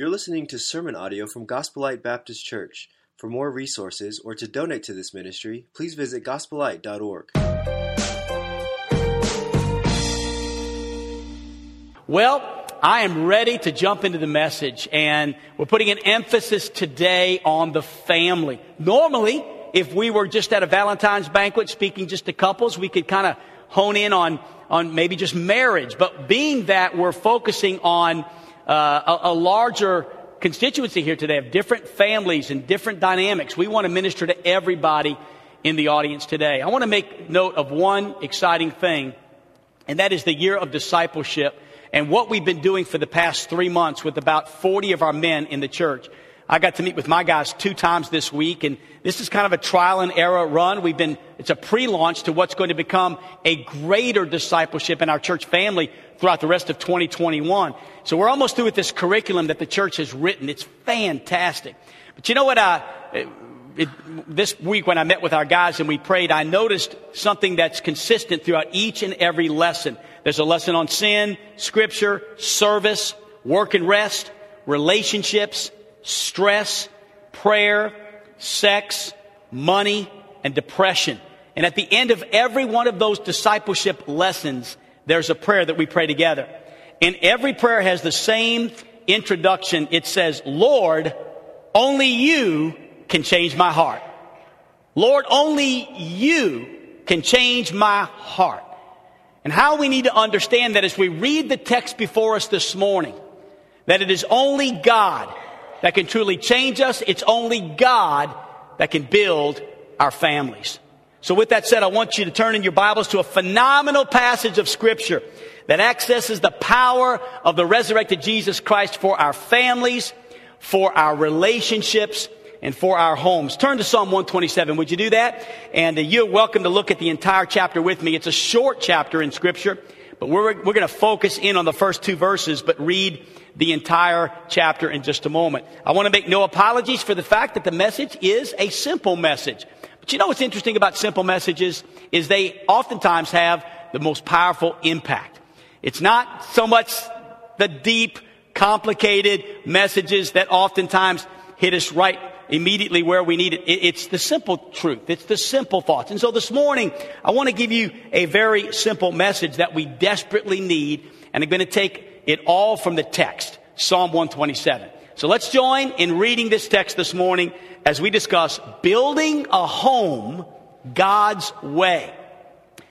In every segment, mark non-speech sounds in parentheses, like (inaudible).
You're listening to sermon audio from Gospel Light Baptist Church. For more resources or to donate to this ministry, please visit gospelite.org. Well, I am ready to jump into the message, and we're putting an emphasis today on the family. Normally, if we were just at a Valentine's banquet speaking just to couples, we could kind of hone in on, on maybe just marriage. But being that we're focusing on uh, a, a larger constituency here today of different families and different dynamics. We want to minister to everybody in the audience today. I want to make note of one exciting thing, and that is the year of discipleship and what we've been doing for the past three months with about 40 of our men in the church. I got to meet with my guys two times this week, and this is kind of a trial and error run. We've been, it's a pre-launch to what's going to become a greater discipleship in our church family throughout the rest of 2021. So we're almost through with this curriculum that the church has written. It's fantastic. But you know what? Uh, it, this week when I met with our guys and we prayed, I noticed something that's consistent throughout each and every lesson. There's a lesson on sin, scripture, service, work and rest, relationships, stress, prayer, sex, money, and depression. And at the end of every one of those discipleship lessons, there's a prayer that we pray together. And every prayer has the same introduction. It says, Lord, only you can change my heart. Lord, only you can change my heart. And how we need to understand that as we read the text before us this morning, that it is only God that can truly change us. It's only God that can build our families. So with that said, I want you to turn in your Bibles to a phenomenal passage of scripture that accesses the power of the resurrected Jesus Christ for our families, for our relationships, and for our homes. Turn to Psalm 127. Would you do that? And uh, you're welcome to look at the entire chapter with me. It's a short chapter in scripture, but we're, we're going to focus in on the first two verses, but read the entire chapter in just a moment. I want to make no apologies for the fact that the message is a simple message. But you know what's interesting about simple messages is they oftentimes have the most powerful impact. It's not so much the deep, complicated messages that oftentimes hit us right immediately where we need it. It's the simple truth. It's the simple thoughts. And so this morning, I want to give you a very simple message that we desperately need. And I'm going to take it all from the text, Psalm 127. So let's join in reading this text this morning as we discuss building a home God's way.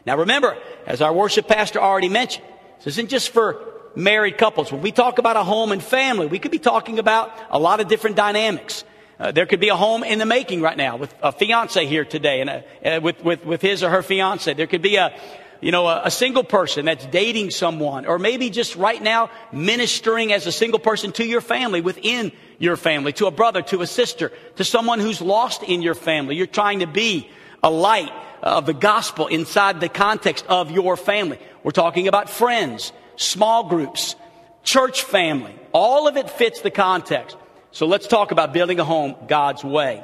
Now remember, as our worship pastor already mentioned, this isn't just for married couples. When we talk about a home and family, we could be talking about a lot of different dynamics. Uh, there could be a home in the making right now with a fiance here today and a, uh, with, with, with his or her fiance. There could be a, you know, a, a, single person that's dating someone, or maybe just right now ministering as a single person to your family, within your family, to a brother, to a sister, to someone who's lost in your family. You're trying to be a light of the gospel inside the context of your family. We're talking about friends, small groups, church family. All of it fits the context. So let's talk about building a home God's way.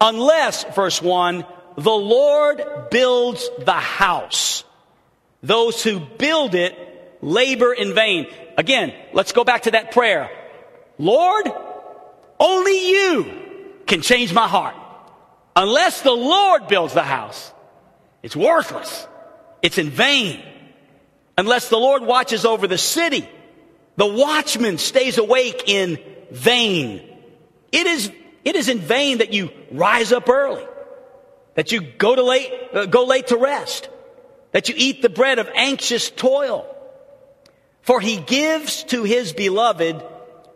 Unless, verse 1, the Lord builds the house those who build it labor in vain. Again, let's go back to that prayer. Lord, only you can change my heart. Unless the Lord builds the house, it's worthless. It's in vain. Unless the Lord watches over the city, the watchman stays awake in vain. It is, it is in vain that you rise up early, that you go to late, uh, go late to rest that you eat the bread of anxious toil. For he gives to his beloved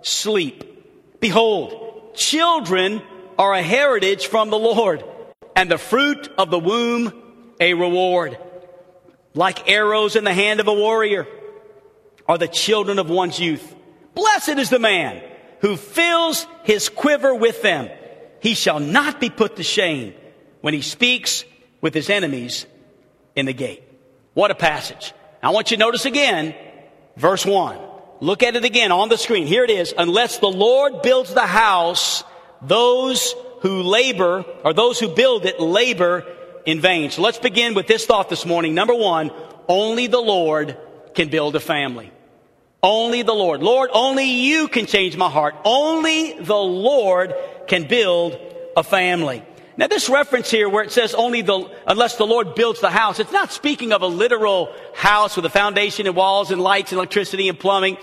sleep. Behold, children are a heritage from the Lord, and the fruit of the womb a reward. Like arrows in the hand of a warrior are the children of one's youth. Blessed is the man who fills his quiver with them. He shall not be put to shame when he speaks with his enemies in the gate. What a passage. I want you to notice again, verse 1. Look at it again on the screen. Here it is. Unless the Lord builds the house, those who labor, or those who build it, labor in vain. So let's begin with this thought this morning. Number one, only the Lord can build a family. Only the Lord. Lord, only you can change my heart. Only the Lord can build a family. Now, this reference here where it says only the, unless the Lord builds the house, it's not speaking of a literal house with a foundation and walls and lights and electricity and plumbing.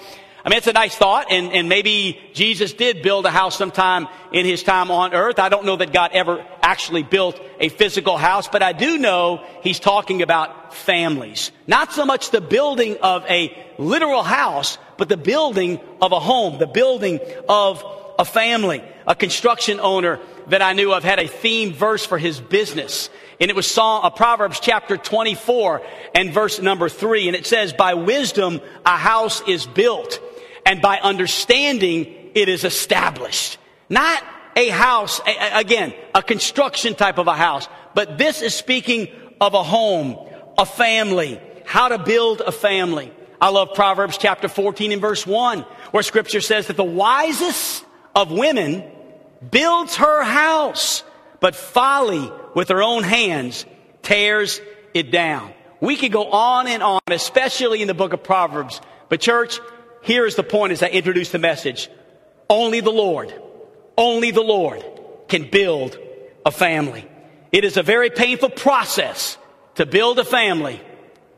I mean, it's a nice thought, and, and maybe Jesus did build a house sometime in his time on earth. I don't know that God ever actually built a physical house, but I do know he's talking about families. Not so much the building of a literal house, but the building of a home, the building of a family. A construction owner that I knew of had a theme verse for his business. And it was Psalm, uh, Proverbs chapter 24 and verse number three. And it says, by wisdom a house is built and by understanding it is established. Not a house, a, again, a construction type of a house, but this is speaking of a home, a family, how to build a family. I love Proverbs chapter 14 and verse 1, where scripture says that the wisest of women builds her house, but folly with her own hands tears it down. We could go on and on, especially in the book of Proverbs. But church, here is the point as I introduce the message. Only the Lord, only the Lord can build a family. It is a very painful process to build a family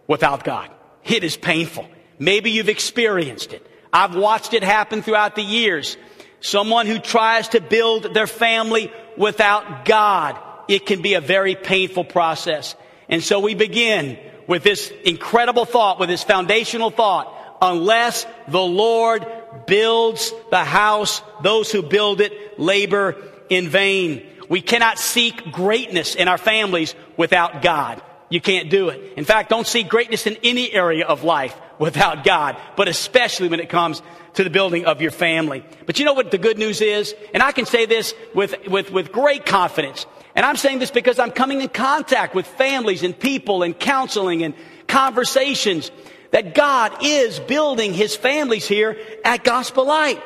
without God. It is painful. Maybe you've experienced it. I've watched it happen throughout the years. Someone who tries to build their family without God, it can be a very painful process. And so we begin with this incredible thought, with this foundational thought unless the Lord builds the house, those who build it labor in vain. We cannot seek greatness in our families without God. You can't do it. In fact, don't seek greatness in any area of life without God, but especially when it comes to the building of your family. But you know what the good news is? And I can say this with, with, with great confidence. And I'm saying this because I'm coming in contact with families and people and counseling and conversations that God is building his families here at Gospel Light.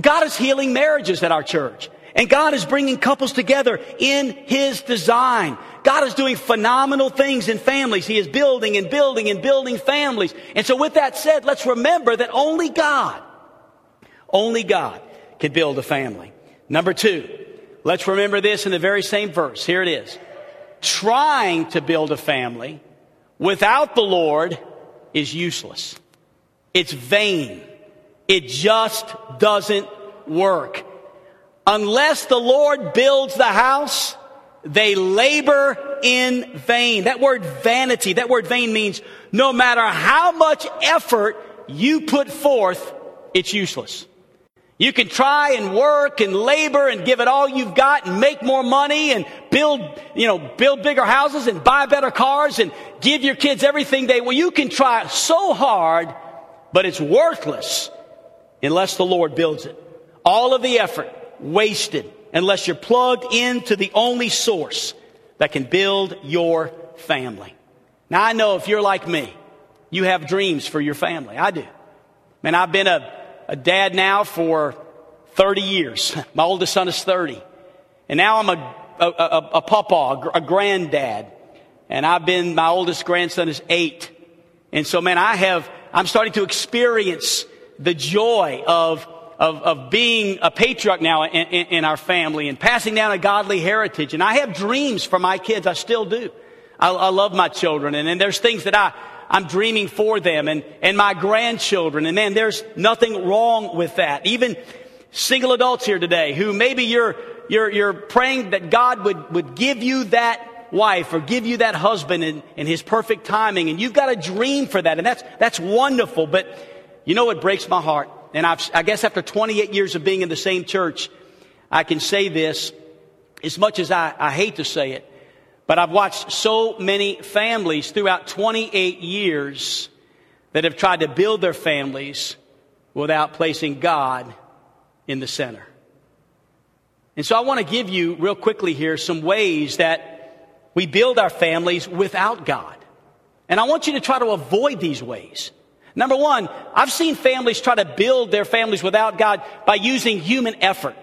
God is healing marriages at our church. And God is bringing couples together in His design. God is doing phenomenal things in families. He is building and building and building families. And so with that said, let's remember that only God, only God can build a family. Number two, let's remember this in the very same verse. Here it is. Trying to build a family without the Lord is useless. It's vain. It just doesn't work. Unless the Lord builds the house, they labor in vain. That word vanity, that word vain means no matter how much effort you put forth, it's useless. You can try and work and labor and give it all you've got and make more money and build, you know, build bigger houses and buy better cars and give your kids everything they want. You can try so hard, but it's worthless unless the Lord builds it. All of the effort wasted unless you're plugged into the only source that can build your family. Now I know if you're like me, you have dreams for your family. I do. Man, I've been a a dad now for 30 years. (laughs) My oldest son is 30. And now I'm a, a, a, a papa, a, granddad. And I've been, my oldest grandson is eight. And so, man, I have, I'm starting to experience the joy of, of, of being a patriarch now in, in, in, our family and passing down a godly heritage. And I have dreams for my kids. I still do. I, I love my children. And, and there's things that I, I'm dreaming for them and, and my grandchildren. And man, there's nothing wrong with that. Even single adults here today who maybe you're, you're, you're praying that God would, would give you that wife or give you that husband in, in his perfect timing. And you've got a dream for that. And that's, that's wonderful. But you know what breaks my heart? And I've, I guess after 28 years of being in the same church, I can say this as much as I, I hate to say it. But I've watched so many families throughout 28 years that have tried to build their families without placing God in the center. And so I want to give you real quickly here some ways that we build our families without God. And I want you to try to avoid these ways. Number one, I've seen families try to build their families without God by using human effort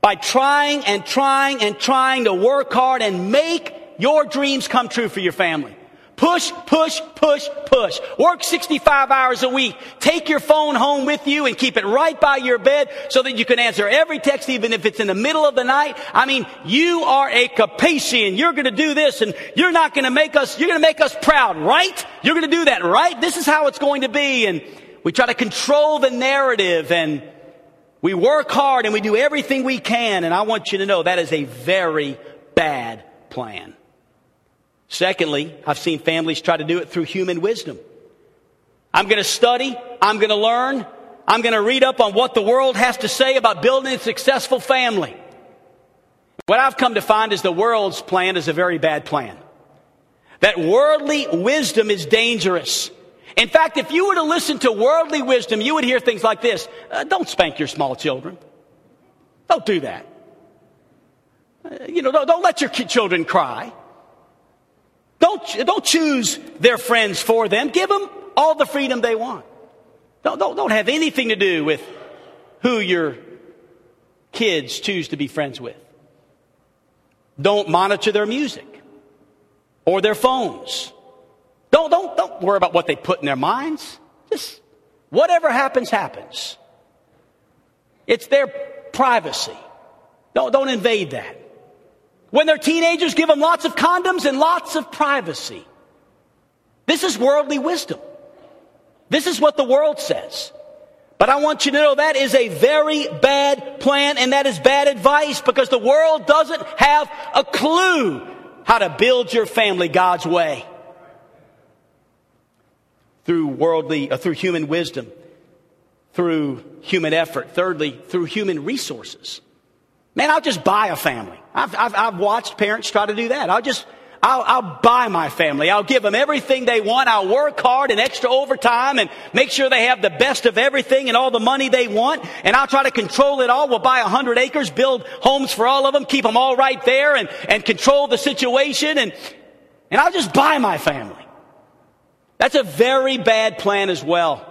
by trying and trying and trying to work hard and make your dreams come true for your family. Push, push, push, push. Work 65 hours a week. Take your phone home with you and keep it right by your bed so that you can answer every text even if it's in the middle of the night. I mean, you are a Capasian. You're going to do this and you're not going to make us, you're going to make us proud, right? You're going to do that, right? This is how it's going to be. And we try to control the narrative and we work hard and we do everything we can. And I want you to know that is a very bad plan. Secondly, I've seen families try to do it through human wisdom. I'm going to study. I'm going to learn. I'm going to read up on what the world has to say about building a successful family. What I've come to find is the world's plan is a very bad plan. That worldly wisdom is dangerous. In fact, if you were to listen to worldly wisdom, you would hear things like this uh, Don't spank your small children. Don't do that. Uh, you know, don't, don't let your children cry. Don't, don't choose their friends for them. Give them all the freedom they want. Don't, don't, don't have anything to do with who your kids choose to be friends with. Don't monitor their music or their phones. Don't, don't, worry about what they put in their minds. Just whatever happens, happens. It's their privacy. Don't, don't invade that. When they're teenagers, give them lots of condoms and lots of privacy. This is worldly wisdom. This is what the world says. But I want you to know that is a very bad plan and that is bad advice because the world doesn't have a clue how to build your family God's way. Through worldly, uh, through human wisdom, through human effort. Thirdly, through human resources. Man, I'll just buy a family. I've, I've, I've watched parents try to do that. I'll just, I'll, I'll, buy my family. I'll give them everything they want. I'll work hard and extra overtime and make sure they have the best of everything and all the money they want. And I'll try to control it all. We'll buy a hundred acres, build homes for all of them, keep them all right there and, and control the situation. And, and I'll just buy my family. That's a very bad plan as well.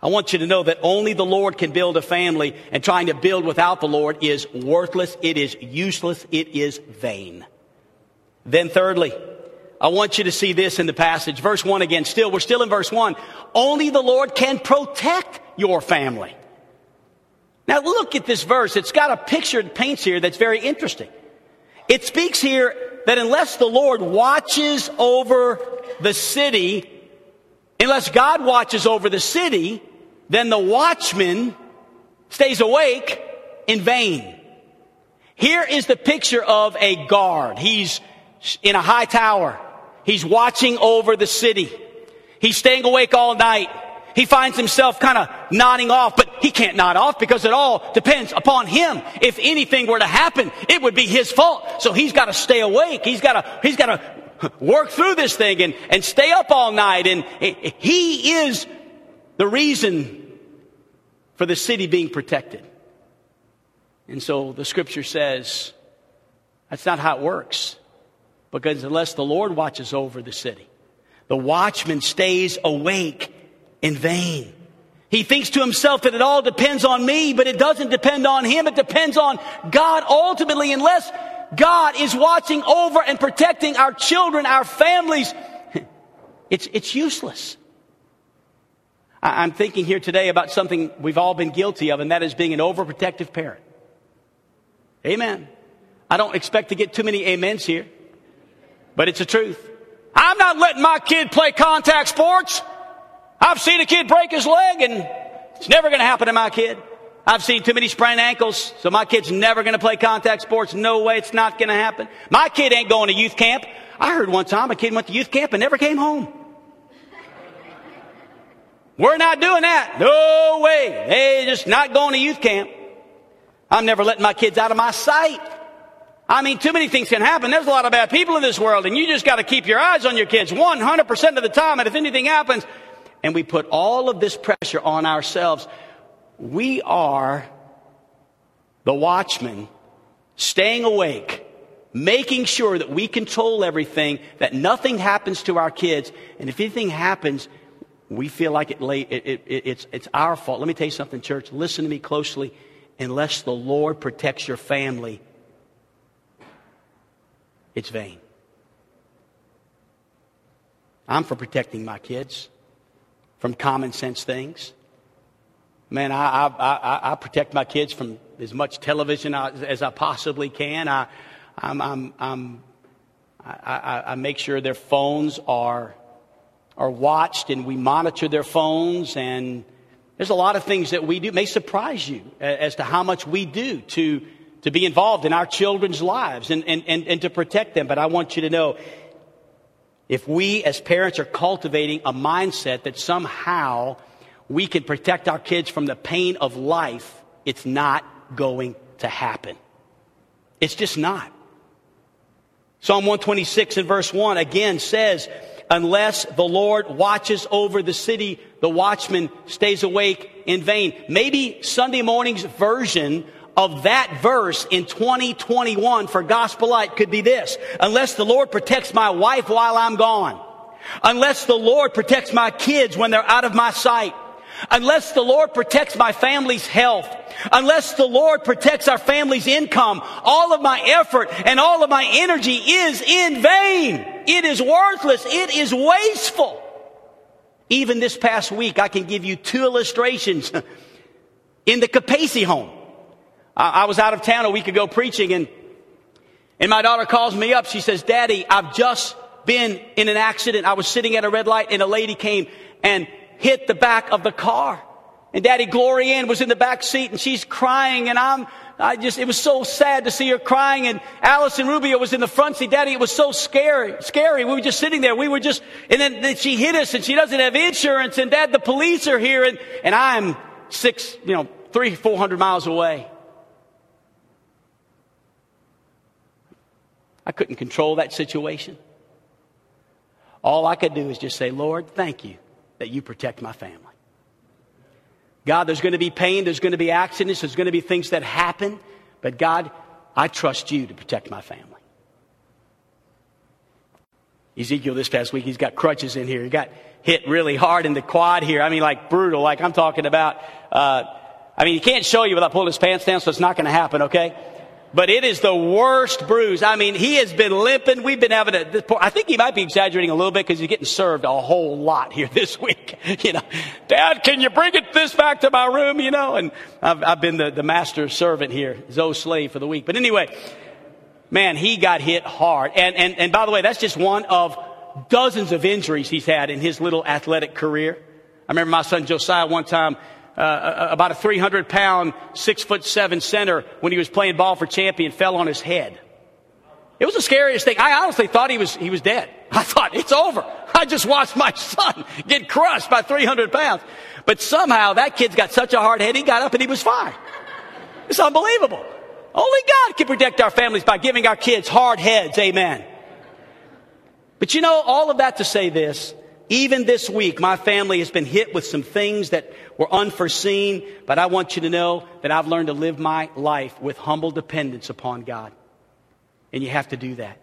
I want you to know that only the Lord can build a family and trying to build without the Lord is worthless. It is useless. It is vain. Then thirdly, I want you to see this in the passage. Verse one again. Still, we're still in verse one. Only the Lord can protect your family. Now look at this verse. It's got a picture it paints here that's very interesting. It speaks here that unless the Lord watches over the city, unless God watches over the city, then the watchman stays awake in vain. Here is the picture of a guard. He's in a high tower. He's watching over the city. He's staying awake all night. He finds himself kind of nodding off, but he can't nod off because it all depends upon him. If anything were to happen, it would be his fault. So he's got to stay awake. He's got to, he's got to work through this thing and, and stay up all night. And he is the reason for the city being protected. And so the scripture says that's not how it works. Because unless the Lord watches over the city, the watchman stays awake in vain. He thinks to himself that it all depends on me, but it doesn't depend on him. It depends on God ultimately, unless God is watching over and protecting our children, our families. (laughs) It's, it's useless. I'm thinking here today about something we've all been guilty of, and that is being an overprotective parent. Amen. I don't expect to get too many amens here, but it's the truth. I'm not letting my kid play contact sports. I've seen a kid break his leg, and it's never going to happen to my kid. I've seen too many sprained ankles, so my kid's never going to play contact sports. No way, it's not going to happen. My kid ain't going to youth camp. I heard one time a kid went to youth camp and never came home. We're not doing that. No way. They just not going to youth camp. I'm never letting my kids out of my sight. I mean, too many things can happen. There's a lot of bad people in this world, and you just got to keep your eyes on your kids 100% of the time. And if anything happens, and we put all of this pressure on ourselves, we are the watchman staying awake, making sure that we control everything, that nothing happens to our kids. And if anything happens, we feel like it, it, it, it's, it's our fault. Let me tell you something, church. Listen to me closely. Unless the Lord protects your family, it's vain. I'm for protecting my kids from common sense things. Man, I, I, I, protect my kids from as much television as I possibly can. I, I'm, I'm, I'm, I, I make sure their phones are, are watched and we monitor their phones. And there's a lot of things that we do. It may surprise you as to how much we do to, to be involved in our children's lives and, and, and, and to protect them. But I want you to know if we as parents are cultivating a mindset that somehow we can protect our kids from the pain of life, it's not going to happen. It's just not. Psalm 126 and verse 1 again says, unless the Lord watches over the city, the watchman stays awake in vain. Maybe Sunday morning's version of that verse in 2021 for Gospel Light could be this. Unless the Lord protects my wife while I'm gone. Unless the Lord protects my kids when they're out of my sight unless the Lord protects my family's health, unless the Lord protects our family's income, all of my effort and all of my energy is in vain. It is worthless. It is wasteful. Even this past week, I can give you two illustrations (laughs) in the Capacey home. I, was out of town a week ago preaching and, and my daughter calls me up. She says, Daddy, I've just been in an accident. I was sitting at a red light and a lady came and hit the back of the car. And Daddy Gloria Ann was in the back seat and she's crying and I'm, I just, it was so sad to see her crying and Allison Rubio was in the front seat. Daddy, it was so scary, scary. We were just sitting there. We were just, and then, then she hit us and she doesn't have insurance and Dad, the police are here and, and I'm six, you know, three, four hundred miles away. I couldn't control that situation. All I could do is just say, Lord, thank you that you protect my family. God, there's going to be pain, there's going to be accidents, there's going to be things that happen, but God, I trust you to protect my family. Ezekiel this past week, he's got crutches in here. He got hit really hard in the quad here. I mean, like brutal, like I'm talking about. Uh, I mean, he can't show you without pulling his pants down, so it's not going to happen, okay? But it is the worst bruise. I mean, he has been limping. We've been having a, I think he might be exaggerating a little bit because he's getting served a whole lot here (laughs) this week. (laughs) You know, Dad, can you bring it this back to my room? You know, and I've, I've been the, the master servant here, Zoe slave for the week. But anyway, man, he got hit hard. And, and, and by the way, that's just one of dozens of injuries he's had in his little athletic career. I remember my son Josiah one time uh, about a 300 pound, six foot seven center when he was playing ball for champion fell on his head. It was the scariest thing. I honestly thought he was, he was dead. (laughs) I thought, it's over. I just watched my (laughs) son get crushed by 300 pounds. But somehow that kid's got such a hard head, he got up and he was fine. It's unbelievable. Only God can protect our families by giving our kids hard heads. Amen. But you know, all of that to say this, even this week, my family has been hit with some things that were unforeseen, but I want you to know that I've learned to live my life with humble dependence upon God. And you have to do that.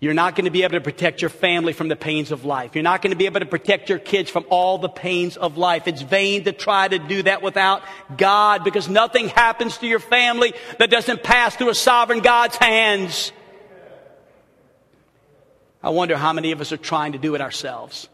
You're not going to be able to protect your family from the pains of life. You're not going to be able to protect your kids from all the pains of life. It's vain to try to do that without God because nothing happens to your family that doesn't pass through a sovereign God's hands. I wonder how many of us are trying to do it ourselves.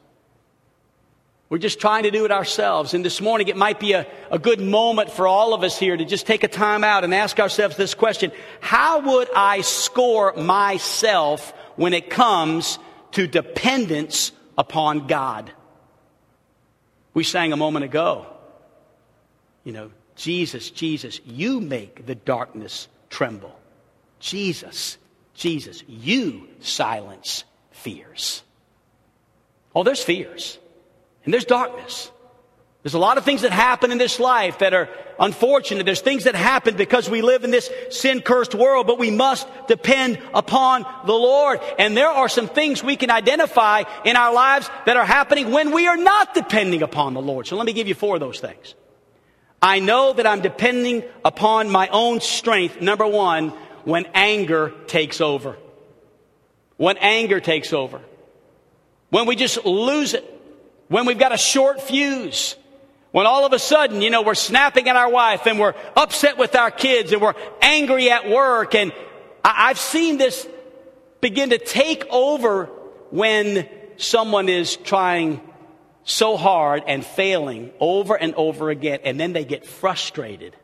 We're just trying to do it ourselves. And this morning, it might be a, a good moment for all of us here to just take a time out and ask ourselves this question How would I score myself when it comes to dependence upon God? We sang a moment ago, you know, Jesus, Jesus, you make the darkness tremble. Jesus, Jesus, you silence fears. Oh, there's fears. And there's darkness. There's a lot of things that happen in this life that are unfortunate. There's things that happen because we live in this sin cursed world, but we must depend upon the Lord. And there are some things we can identify in our lives that are happening when we are not depending upon the Lord. So let me give you four of those things. I know that I'm depending upon my own strength. Number one, when anger takes over. When anger takes over. When we just lose it. When we've got a short fuse. When all of a sudden, you know, we're snapping at our wife and we're upset with our kids and we're angry at work. And I- I've seen this begin to take over when someone is trying so hard and failing over and over again, and then they get frustrated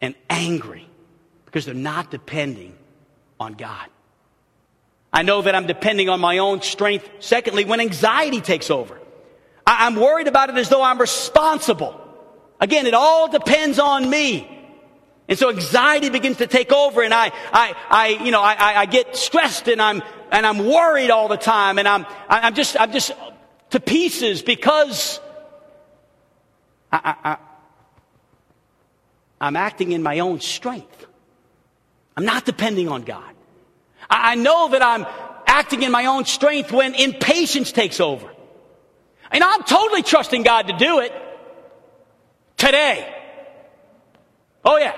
and angry because they're not depending on God. I know that I'm depending on my own strength. Secondly, when anxiety takes over, I- am worried about it as though I'm responsible. Again, it all depends on me. And so anxiety begins to take over and I, I, I you know, I, I get stressed and I'm, and I'm worried all the time and I'm, I'm just, I'm just to pieces because I, I, I'm acting in my own strength. I'm not depending on God. I, know that I'm acting in my own strength when impatience takes over. And I'm totally trusting God to do it today. Oh yeah.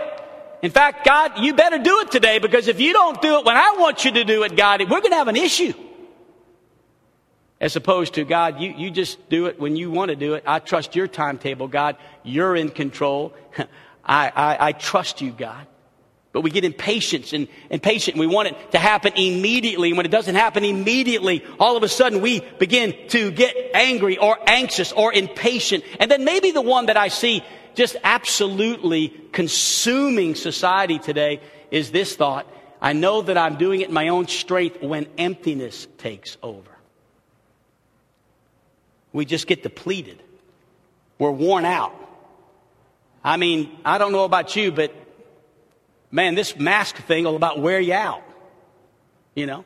In fact, God, you better do it today because if you don't do it when I want you to do it, God, we're going to have an issue. As opposed to, God, you, you just do it when you want to do it. I trust your timetable, God. You're in control. (laughs) I, I, I trust you, God. But we get impatient and impatient and we want it to happen immediately. And when it doesn't happen immediately, all of a sudden we begin to get angry or anxious or impatient. And then maybe the one that I see just absolutely consuming society today is this thought. I know that I'm doing it in my own strength when emptiness takes over. We just get depleted. We're worn out. I mean, I don't know about you, but man, this mask thing will about wear you out. You know?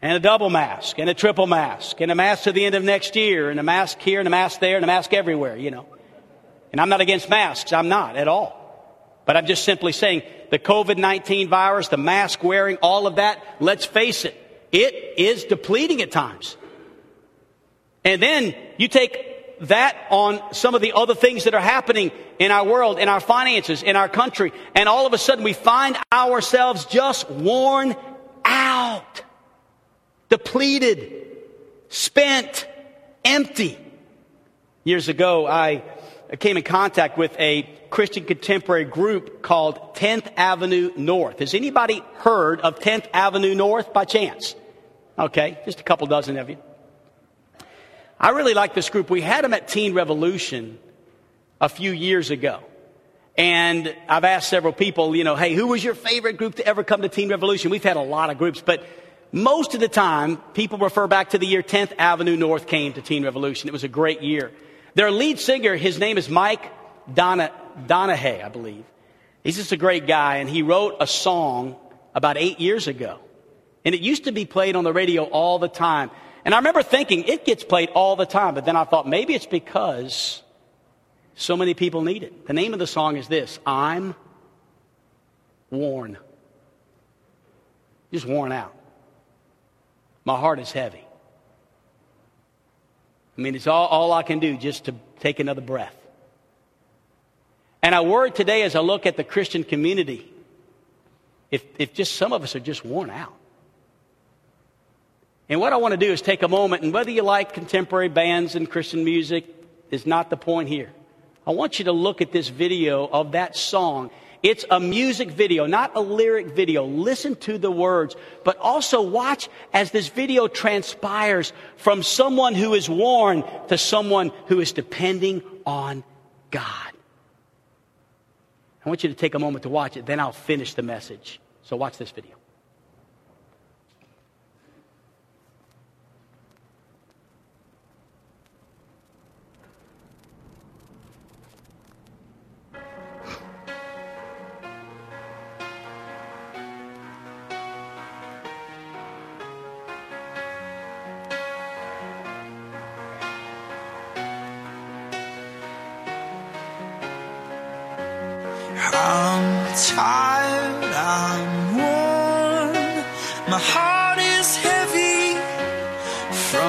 And a double mask, and a triple mask, and a mask to the end of next year, and a mask here, and a mask there, and a mask everywhere, you know. And I'm not against masks, I'm not at all. But I'm just simply saying the COVID 19 virus, the mask wearing, all of that, let's face it, it is depleting at times. And then you take that on some of the other things that are happening in our world, in our finances, in our country, and all of a sudden we find ourselves just worn out, depleted, spent, empty. Years ago, I came in contact with a Christian contemporary group called 10th Avenue North. Has anybody heard of 10th Avenue North by chance? Okay, just a couple dozen of you. I really like this group. We had them at Teen Revolution a few years ago. And I've asked several people, you know, hey, who was your favorite group to ever come to Teen Revolution? We've had a lot of groups, but most of the time, people refer back to the year 10th Avenue North came to Teen Revolution. It was a great year. Their lead singer, his name is Mike Donna, Donehey, I believe. He's just a great guy, and he wrote a song about eight years ago. And it used to be played on the radio all the time. And I remember thinking, it gets played all the time, but then I thought maybe it's because so many people need it. The name of the song is this I'm worn. Just worn out. My heart is heavy. I mean, it's all, all I can do just to take another breath. And I worry today as I look at the Christian community, if, if just some of us are just worn out. And what I want to do is take a moment, and whether you like contemporary bands and Christian music is not the point here. I want you to look at this video of that song. It's a music video, not a lyric video. Listen to the words, but also watch as this video transpires from someone who is worn to someone who is depending on God. I want you to take a moment to watch it, then I'll finish the message. So watch this video.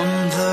From the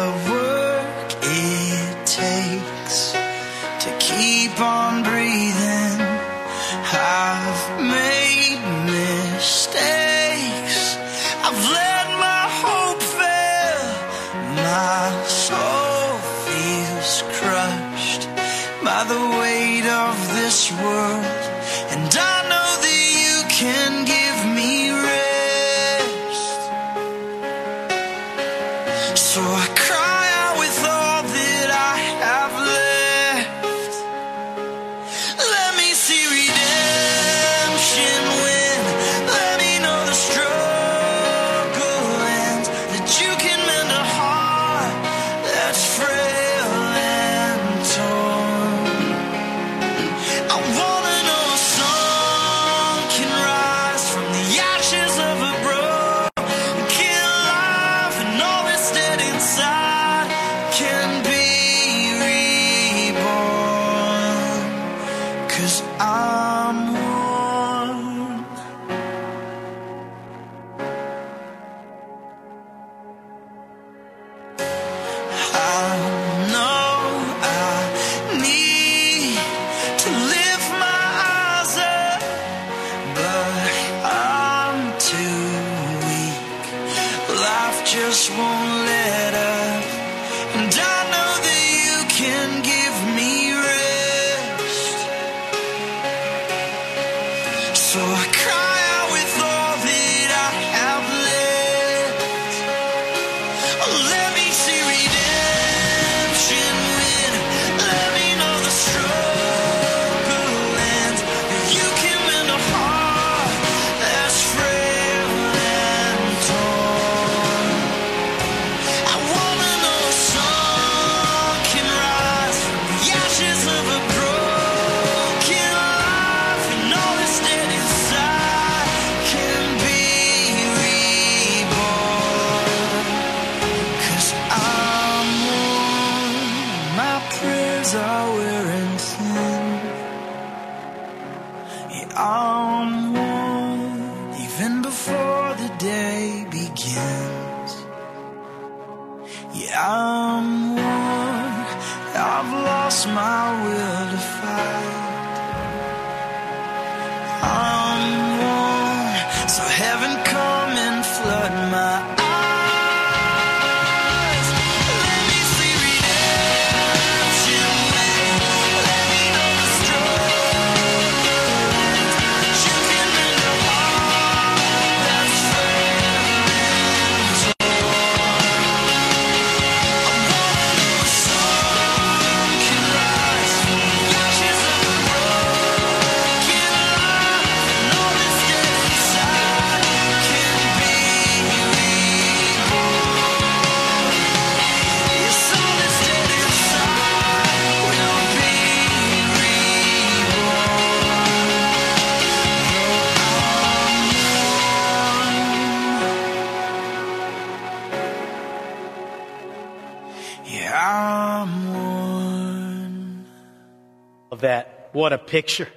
that. What a picture.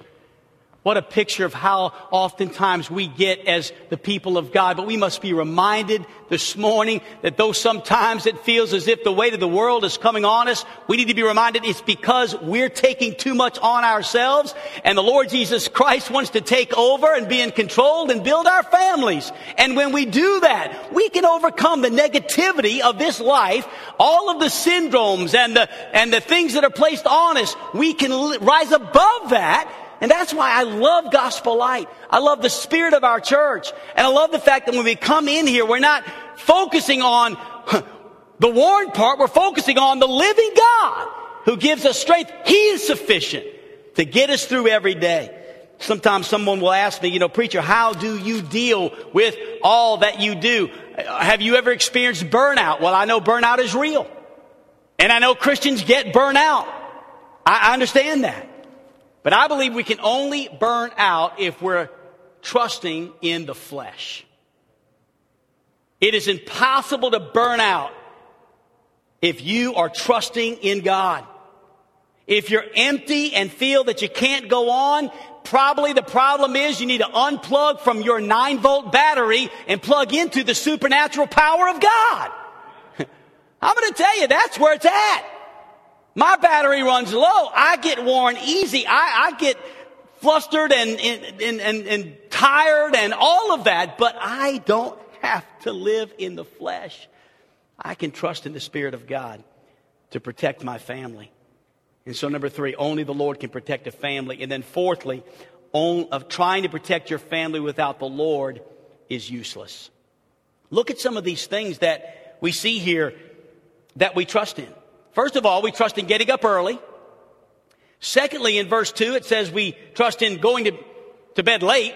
What a picture of how oftentimes we get as the people of God. But we must be reminded this morning that though sometimes it feels as if the weight of the world is coming on us, we need to be reminded it's because we're taking too much on ourselves and the Lord Jesus Christ wants to take over and be in control and build our families. And when we do that, we can overcome the negativity of this life, all of the syndromes and the, and the things that are placed on us. We can rise above that and that's why I love Gospel Light. I love the spirit of our church. And I love the fact that when we come in here, we're not focusing on (laughs) the worn part. We're focusing on the living God who gives us strength. He is sufficient to get us through every day. Sometimes someone will ask me, you know, preacher, how do you deal with all that you do? Have you ever experienced burnout? Well, I know burnout is real. And I know Christians get burnout. I understand that. But I believe we can only burn out if we're trusting in the flesh. It is impossible to burn out if you are trusting in God. If you're empty and feel that you can't go on, probably the problem is you need to unplug from your 9 volt battery and plug into the supernatural power of God. (laughs) I'm going to tell you, that's where it's at. My battery runs low. I get worn easy. I, I get flustered and, and, and, and tired and all of that, but I don't have to live in the flesh. I can trust in the Spirit of God to protect my family. And so, number three, only the Lord can protect a family. And then, fourthly, on, of trying to protect your family without the Lord is useless. Look at some of these things that we see here that we trust in. First of all, we trust in getting up early. Secondly, in verse 2, it says we trust in going to, to bed late.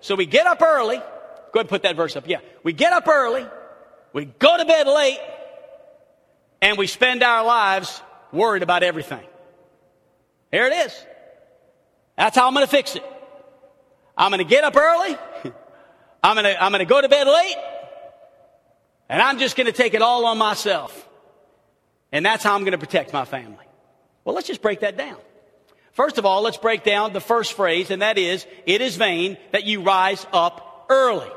So we get up early. Go ahead and put that verse up. Yeah. We get up early. We go to bed late. And we spend our lives worried about everything. Here it is. That's how I'm going to fix it. I'm going to get up early. (laughs) I'm going to, I'm going to go to bed late. And I'm just going to take it all on myself. And that's how I'm going to protect my family. Well, let's just break that down. First of all, let's break down the first phrase, and that is, it is vain that you rise up early.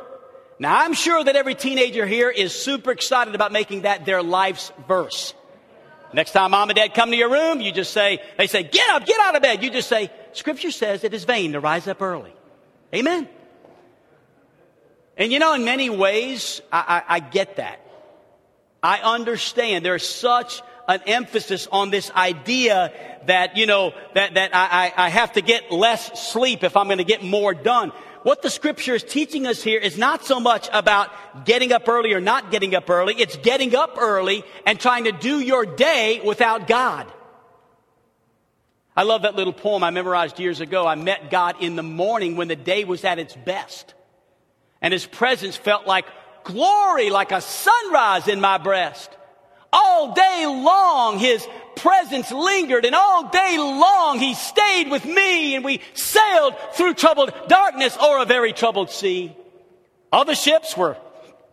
Now, I'm sure that every teenager here is super excited about making that their life's verse. Next time mom and dad come to your room, you just say, they say, get up, get out of bed. You just say, scripture says it is vain to rise up early. Amen. And you know, in many ways, I, I, I get that. I understand there's such an emphasis on this idea that, you know, that, that I, I have to get less sleep if I'm going to get more done. What the scripture is teaching us here is not so much about getting up early or not getting up early. It's getting up early and trying to do your day without God. I love that little poem I memorized years ago. I met God in the morning when the day was at its best. And his presence felt like glory, like a sunrise in my breast. All day long, his presence lingered and all day long he stayed with me and we sailed through troubled darkness or a very troubled sea. Other ships were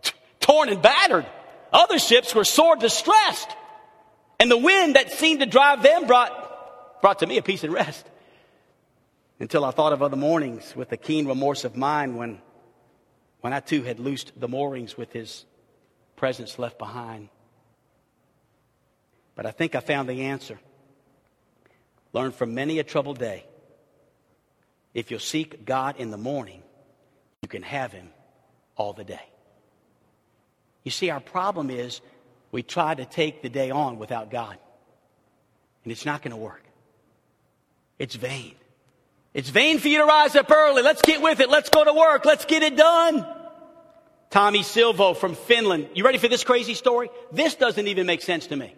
t- torn and battered. Other ships were sore distressed. And the wind that seemed to drive them brought, brought to me a peace and rest. Until I thought of other mornings with the keen remorse of mine when, when I too had loosed the moorings with his presence left behind. But I think I found the answer. Learn from many a troubled day. If you'll seek God in the morning, you can have Him all the day. You see, our problem is we try to take the day on without God, and it's not going to work. It's vain. It's vain for you to rise up early. Let's get with it. Let's go to work. Let's get it done. Tommy Silvo from Finland. You ready for this crazy story? This doesn't even make sense to me.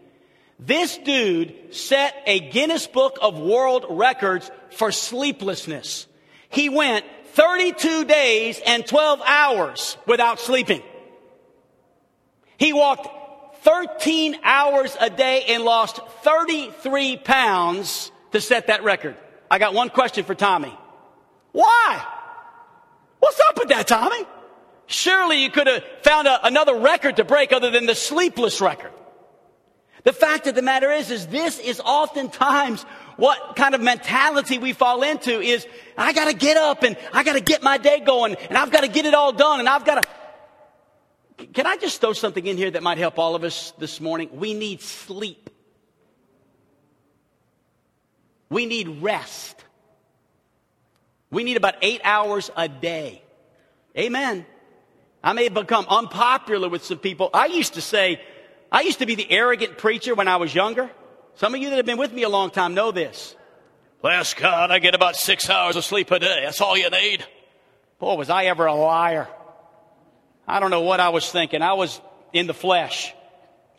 This dude set a Guinness Book of World Records for sleeplessness. He went 32 days and 12 hours without sleeping. He walked 13 hours a day and lost 33 pounds to set that record. I got one question for Tommy. Why? What's up with that, Tommy? Surely you could have found a, another record to break other than the sleepless record. The fact of the matter is, is this is oftentimes what kind of mentality we fall into is, I gotta get up and I gotta get my day going and I've gotta get it all done and I've gotta. Can I just throw something in here that might help all of us this morning? We need sleep. We need rest. We need about eight hours a day. Amen. I may have become unpopular with some people. I used to say, I used to be the arrogant preacher when I was younger. Some of you that have been with me a long time know this. Bless God, I get about six hours of sleep a day. That's all you need. Boy, was I ever a liar. I don't know what I was thinking. I was in the flesh.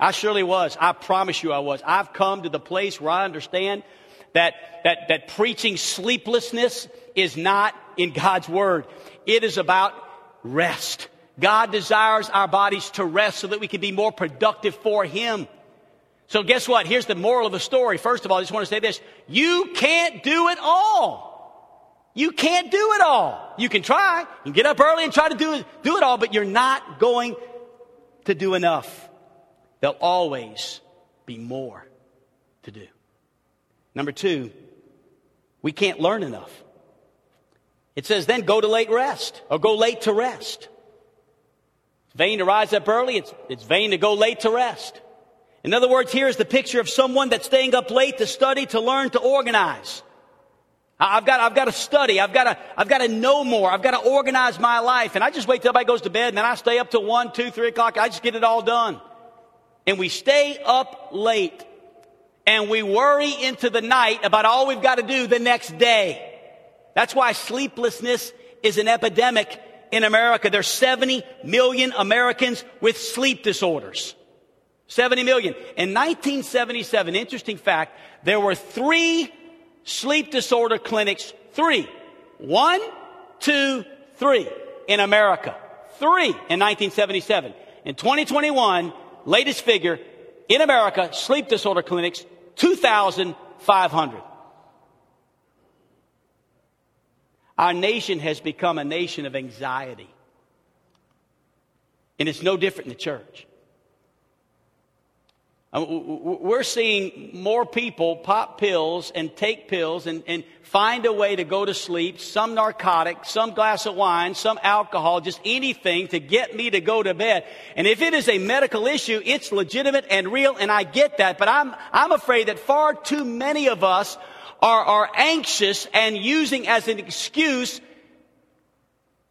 I surely was. I promise you I was. I've come to the place where I understand that, that, that preaching sleeplessness is not in God's word. It is about rest. God desires our bodies to rest so that we can be more productive for Him. So guess what? Here's the moral of the story. First of all, I just want to say this. You can't do it all. You can't do it all. You can try. You can get up early and try to do do it all, but you're not going to do enough. There'll always be more to do. Number two, we can't learn enough. It says then go to late rest or go late to rest. It's vain to rise up early. It's, it's vain to go late to rest. In other words, here's the picture of someone that's staying up late to study, to learn, to organize. I've got, I've got to study. I've got to, I've got to know more. I've got to organize my life. And I just wait till everybody goes to bed and then I stay up till one, two, three o'clock. I just get it all done. And we stay up late and we worry into the night about all we've got to do the next day. That's why sleeplessness is an epidemic in America. There's 70 million Americans with sleep disorders. 70 million. In 1977, interesting fact, there were three sleep disorder clinics. Three. One, two, three in America. Three in 1977. In 2021, latest figure, in America, sleep disorder clinics, 2,500. Our nation has become a nation of anxiety. And it's no different in the church. Uh, we're seeing more people pop pills and take pills and, and, find a way to go to sleep, some narcotic, some glass of wine, some alcohol, just anything to get me to go to bed. And if it is a medical issue, it's legitimate and real, and I get that. But I'm, I'm afraid that far too many of us are, are anxious and using as an excuse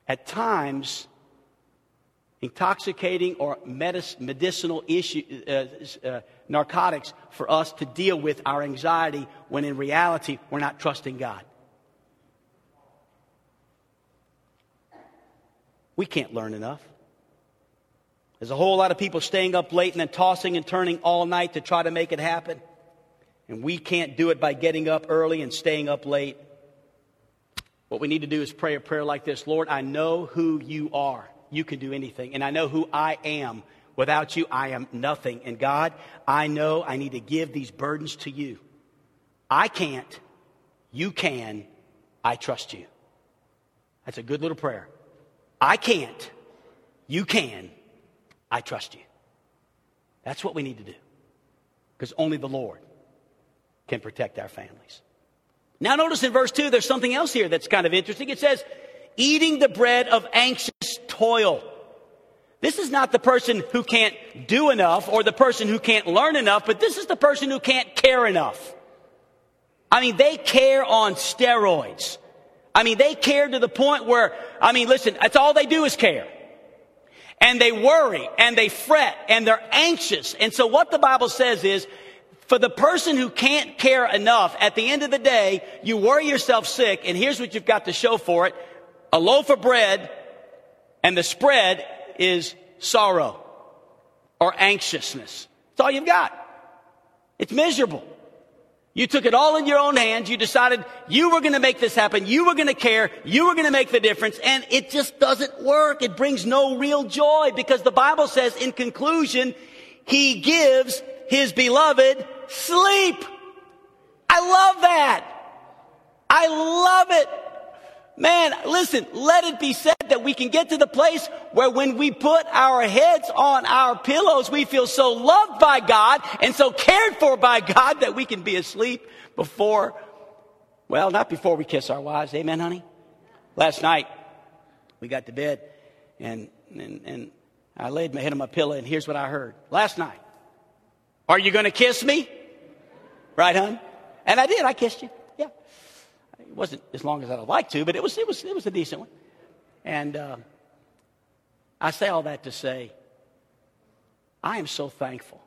at times intoxicating or medicinal issue, uh, uh, narcotics for us to deal with our anxiety when in reality we're not trusting God. We can't learn enough. There's a whole lot of people staying up late and then tossing and turning all night to try to make it happen. And we can't do it by getting up early and staying up late. What we need to do is pray a prayer like this Lord, I know who you are you can do anything. And I know who I am. Without you, I am nothing. And God, I know I need to give these burdens to you. I can't. You can. I trust you. That's a good little prayer. I can't. You can. I trust you. That's what we need to do. Because only the Lord can protect our families. Now, notice in verse 2, there's something else here that's kind of interesting. It says, eating the bread of anxious toil. This is not the person who can't do enough or the person who can't learn enough, but this is the person who can't care enough. I mean, they care on steroids. I mean, they care to the point where, I mean, listen, that's all they do is care. And they worry and they fret and they're anxious. And so what the Bible says is, for the person who can't care enough, at the end of the day, you worry yourself sick, and here's what you've got to show for it. A loaf of bread and the spread is sorrow or anxiousness. That's all you've got. It's miserable. You took it all in your own hands. You decided you were going to make this happen. You were going to care. You were going to make the difference. And it just doesn't work. It brings no real joy because the Bible says in conclusion, he gives his beloved sleep. I love that. I love it. Man, listen, let it be said that we can get to the place where when we put our heads on our pillows, we feel so loved by God and so cared for by God that we can be asleep before, well, not before we kiss our wives. Amen, honey? Last night, we got to bed and, and, and I laid my head on my pillow and here's what I heard. Last night, are you going to kiss me? Right, hon? And I did. I kissed you. It wasn't as long as I'd like to, but it was, it was, it was a decent one. And uh, I say all that to say, I am so thankful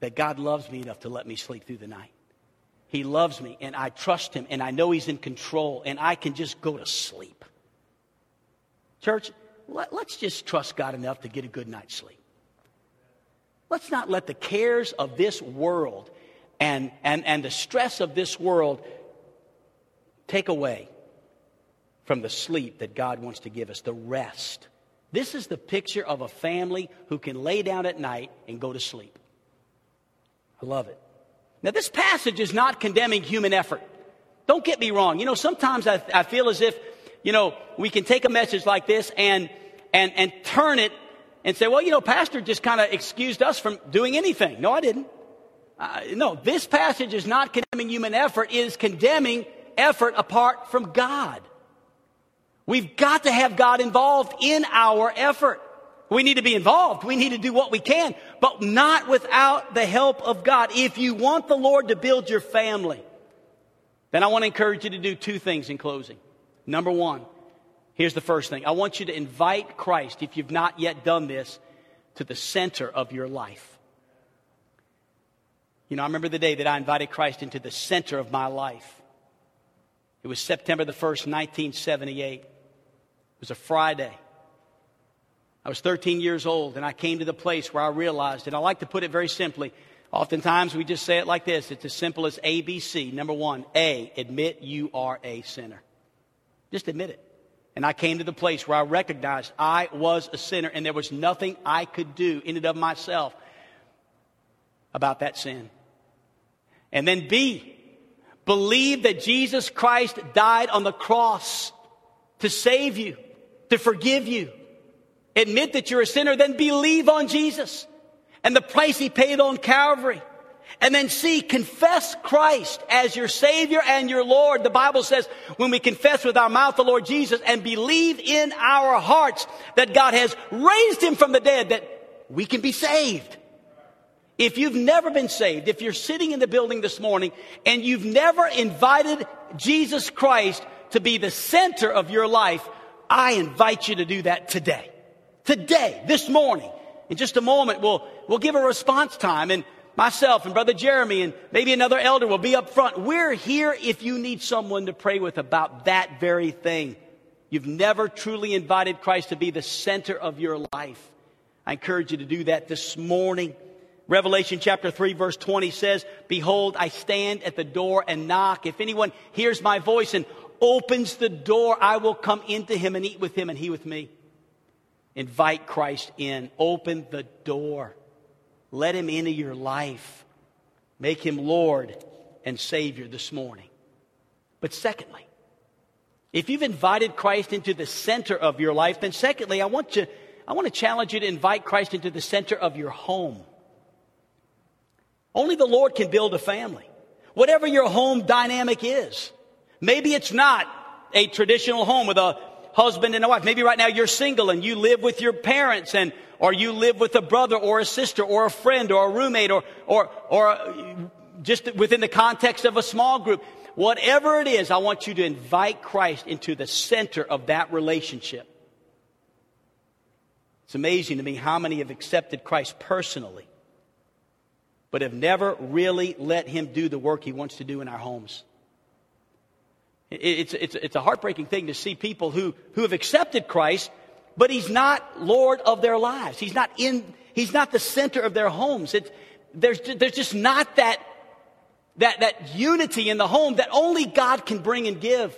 that God loves me enough to let me sleep through the night. He loves me, and I trust Him, and I know He's in control, and I can just go to sleep. Church, let, us just trust God enough to get a good night's sleep. Let's not let the cares of this world and, and, and the stress of this world take away from the sleep that God wants to give us, the rest. This is the picture of a family who can lay down at night and go to sleep. I love it. Now, this passage is not condemning human effort. Don't get me wrong. You know, sometimes I, I feel as if, you know, we can take a message like this and, and, and turn it and say, well, you know, Pastor just kind of excused us from doing anything. No, I didn't. Uh, no, this passage is not condemning human effort, it is condemning effort apart from God. We've got to have God involved in our effort. We need to be involved. We need to do what we can, but not without the help of God. If you want the Lord to build your family, then I want to encourage you to do two things in closing. Number one, here's the first thing. I want you to invite Christ, if you've not yet done this, to the center of your life. You know, I remember the day that I invited Christ into the center of my life. It was September the 1st, 1978. It was a Friday. I was 13 years old, and I came to the place where I realized, and I like to put it very simply. Oftentimes we just say it like this it's as simple as ABC. Number one, A, admit you are a sinner. Just admit it. And I came to the place where I recognized I was a sinner, and there was nothing I could do in and of myself about that sin. And then B, Believe that Jesus Christ died on the cross to save you, to forgive you. Admit that you're a sinner, then believe on Jesus. and the price he paid on Calvary. And then C, confess Christ as your Savior and your Lord. The Bible says when we confess with our mouth the Lord Jesus and believe in our hearts that God has raised him from the dead, that we can be saved. If you've never been saved, if you're sitting in the building this morning and you've never invited Jesus Christ to be the center of your life, I invite you to do that today. Today, this morning. In just a moment, we'll, we'll give a response time and myself and Brother Jeremy and maybe another elder will be up front. We're here if you need someone to pray with about that very thing. You've never truly invited Christ to be the center of your life. I encourage you to do that this morning. Revelation chapter 3 verse 20 says, Behold, I stand at the door and knock. If anyone hears my voice and opens the door, I will come into him and eat with him and he with me. Invite Christ in. Open the door. Let him into your life. Make him Lord and Savior this morning. But secondly, if you've invited Christ into the center of your life, then secondly, I want to, I want to challenge you to invite Christ into the center of your home. Only the Lord can build a family. Whatever your home dynamic is. Maybe it's not a traditional home with a husband and a wife. Maybe right now you're single and you live with your parents and or you live with a brother or a sister or a friend or a roommate or or or uh, just within the context of a small group. Whatever it is, I want you to invite Christ into the center of that relationship. It's amazing to me how many have accepted Christ personally but have never really let Him do the work He wants to do in our homes. It's, it's, it's a heartbreaking thing to see people who, who have accepted Christ, but He's not Lord of their lives. He's not in, He's not the center of their homes. It's, there's, there's just not that, that, that unity in the home that only God can bring and give.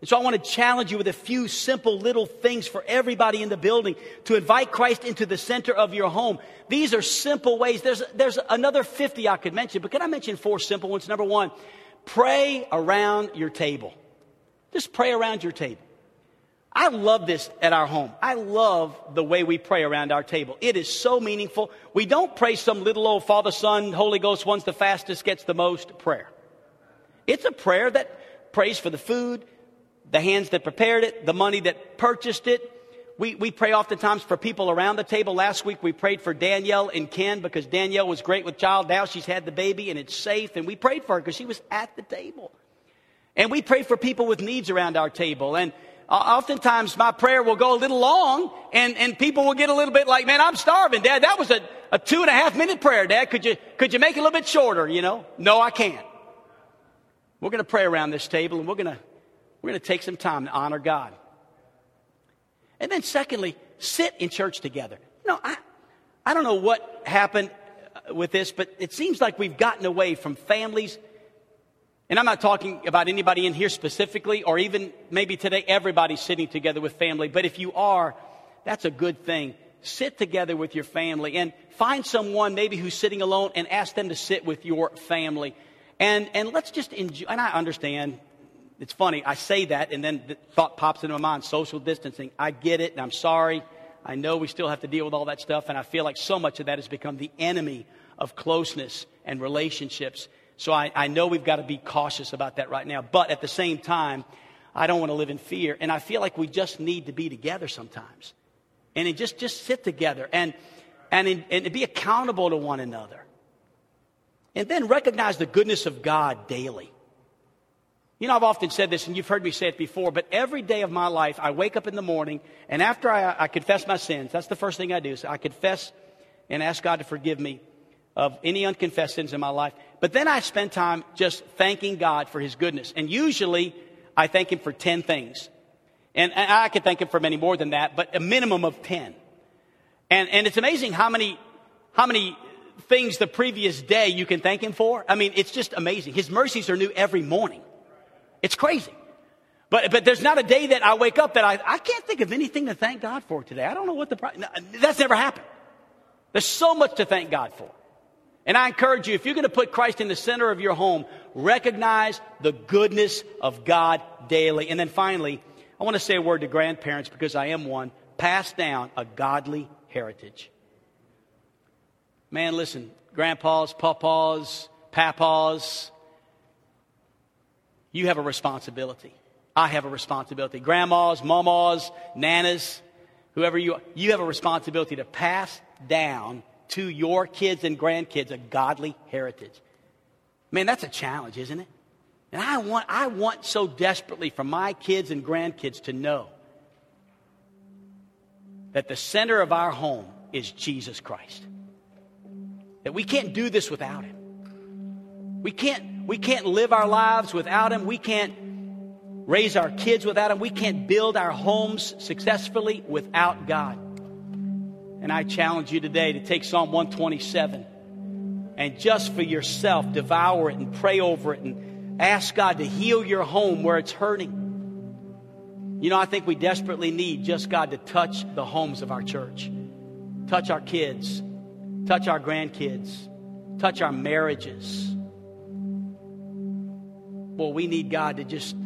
And so I want to challenge you with a few simple little things for everybody in the building to invite Christ into the center of your home. These are simple ways. There's, there's another 50 I could mention, but can I mention four simple ones? Number one, pray around your table. Just pray around your table. I love this at our home. I love the way we pray around our table. It is so meaningful. We don't pray some little old Father, Son, Holy Ghost, one's the fastest, gets the most prayer. It's a prayer that prays for the food, the hands that prepared it, the money that purchased it. We, we pray oftentimes for people around the table. Last week we prayed for Danielle and Ken because Danielle was great with child. Now she's had the baby and it's safe. And we prayed for her because she was at the table. And we pray for people with needs around our table. And uh, oftentimes my prayer will go a little long and, and people will get a little bit like, man, I'm starving, Dad. That was a, a two and a half minute prayer, Dad. Could you, could you make it a little bit shorter, you know? No, I can't. We're going to pray around this table and we're going to we're going to take some time to honor God. And then, secondly, sit in church together. You know, I, I don't know what happened uh, with this, but it seems like we've gotten away from families. And I'm not talking about anybody in here specifically, or even maybe today everybody's sitting together with family. But if you are, that's a good thing. Sit together with your family and find someone maybe who's sitting alone and ask them to sit with your family. And, and let's just enjoy, and I understand it's funny, I say that, and then the thought pops into my mind social distancing. I get it, and I'm sorry. I know we still have to deal with all that stuff, and I feel like so much of that has become the enemy of closeness and relationships. So I, I know we've got to be cautious about that right now. But at the same time, I don't want to live in fear. And I feel like we just need to be together sometimes. And just, just sit together and, and, in, and be accountable to one another. And then recognize the goodness of God daily. You know, I've often said this, and you've heard me say it before, but every day of my life, I wake up in the morning, and after I, I confess my sins, that's the first thing I do. So I confess and ask God to forgive me of any unconfessed sins in my life. But then I spend time just thanking God for His goodness. And usually, I thank Him for 10 things. And, and I could thank Him for many more than that, but a minimum of 10. And, and it's amazing how many, how many things the previous day you can thank Him for. I mean, it's just amazing. His mercies are new every morning. It's crazy. But, but there's not a day that I wake up that I, I can't think of anything to thank God for today. I don't know what the, problem, that's never happened. There's so much to thank God for. And I encourage you, if you're going to put Christ in the center of your home, recognize the goodness of God daily. And then finally, I want to say a word to grandparents because I am one. Pass down a godly heritage. Man, listen, grandpas, papas, papas, you have a responsibility. I have a responsibility. Grandmas, mamas, nanas, whoever you are, you have a responsibility to pass down to your kids and grandkids a godly heritage. Man, that's a challenge, isn't it? And I want, I want so desperately for my kids and grandkids to know that the center of our home is Jesus Christ. That we can't do this without Him. We can't, we can't live our lives without Him. We can't raise our kids without Him. We can't build our homes successfully without God. And I challenge you today to take Psalm 127 and just for yourself, devour it and pray over it and ask God to heal your home where it's hurting. You know, I think we desperately need just God to touch the homes of our church, touch our kids, touch our grandkids, touch our marriages. Well, we need God to just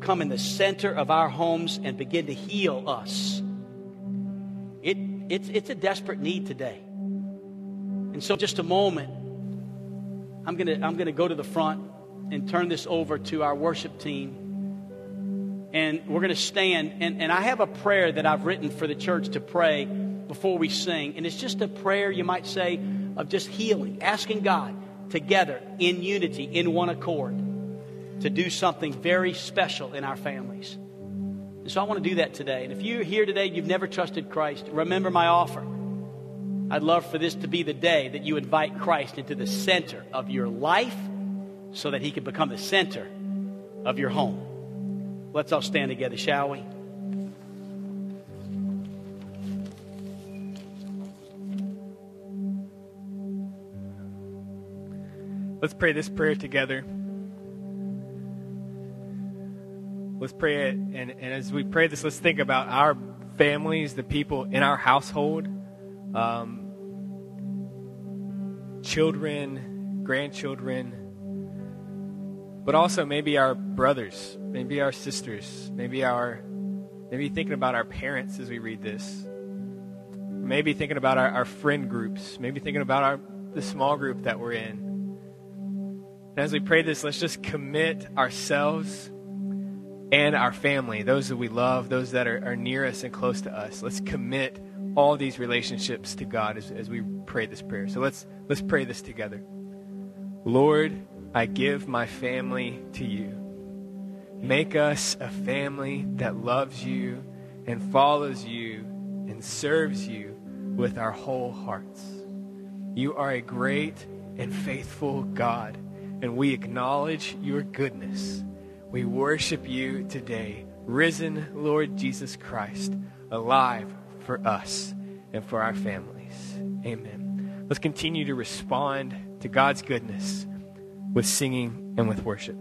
come in the center of our homes and begin to heal us. It, it's, it's a desperate need today. And so, just a moment, I'm going to I'm going to go to the front and turn this over to our worship team. And we're going to stand. And, and I have a prayer that I've written for the church to pray before we sing. And it's just a prayer, you might say, of just healing, asking God together in unity, in one accord, to do something very special in our families. And so I want to do that today. And if you're here today, you've never trusted Christ, remember my offer. I'd love for this to be the day that you invite Christ into the center of your life so that he can become the center of your home. Let's all stand together, shall we? Let's pray this prayer together. Let's pray it. And, and as we pray this, let's think about our families, the people in our household, um, children, grandchildren, but also maybe our brothers, maybe our sisters, maybe our, maybe thinking about our parents as we read this. Maybe thinking about our, our friend groups, maybe thinking about our, the small group that we're in. And as we pray this, let's just commit ourselves and our family, those that we love, those that are, are near us and close to us. Let's commit all these relationships to God as, as we pray this prayer. So let's let's pray this together. Lord, I give my family to you. Make us a family that loves you and follows you and serves you with our whole hearts. You are a great and faithful God, and we acknowledge your goodness. We worship you today, risen Lord Jesus Christ, alive for us and for our families. Amen. Let's continue to respond to God's goodness with singing and with worship.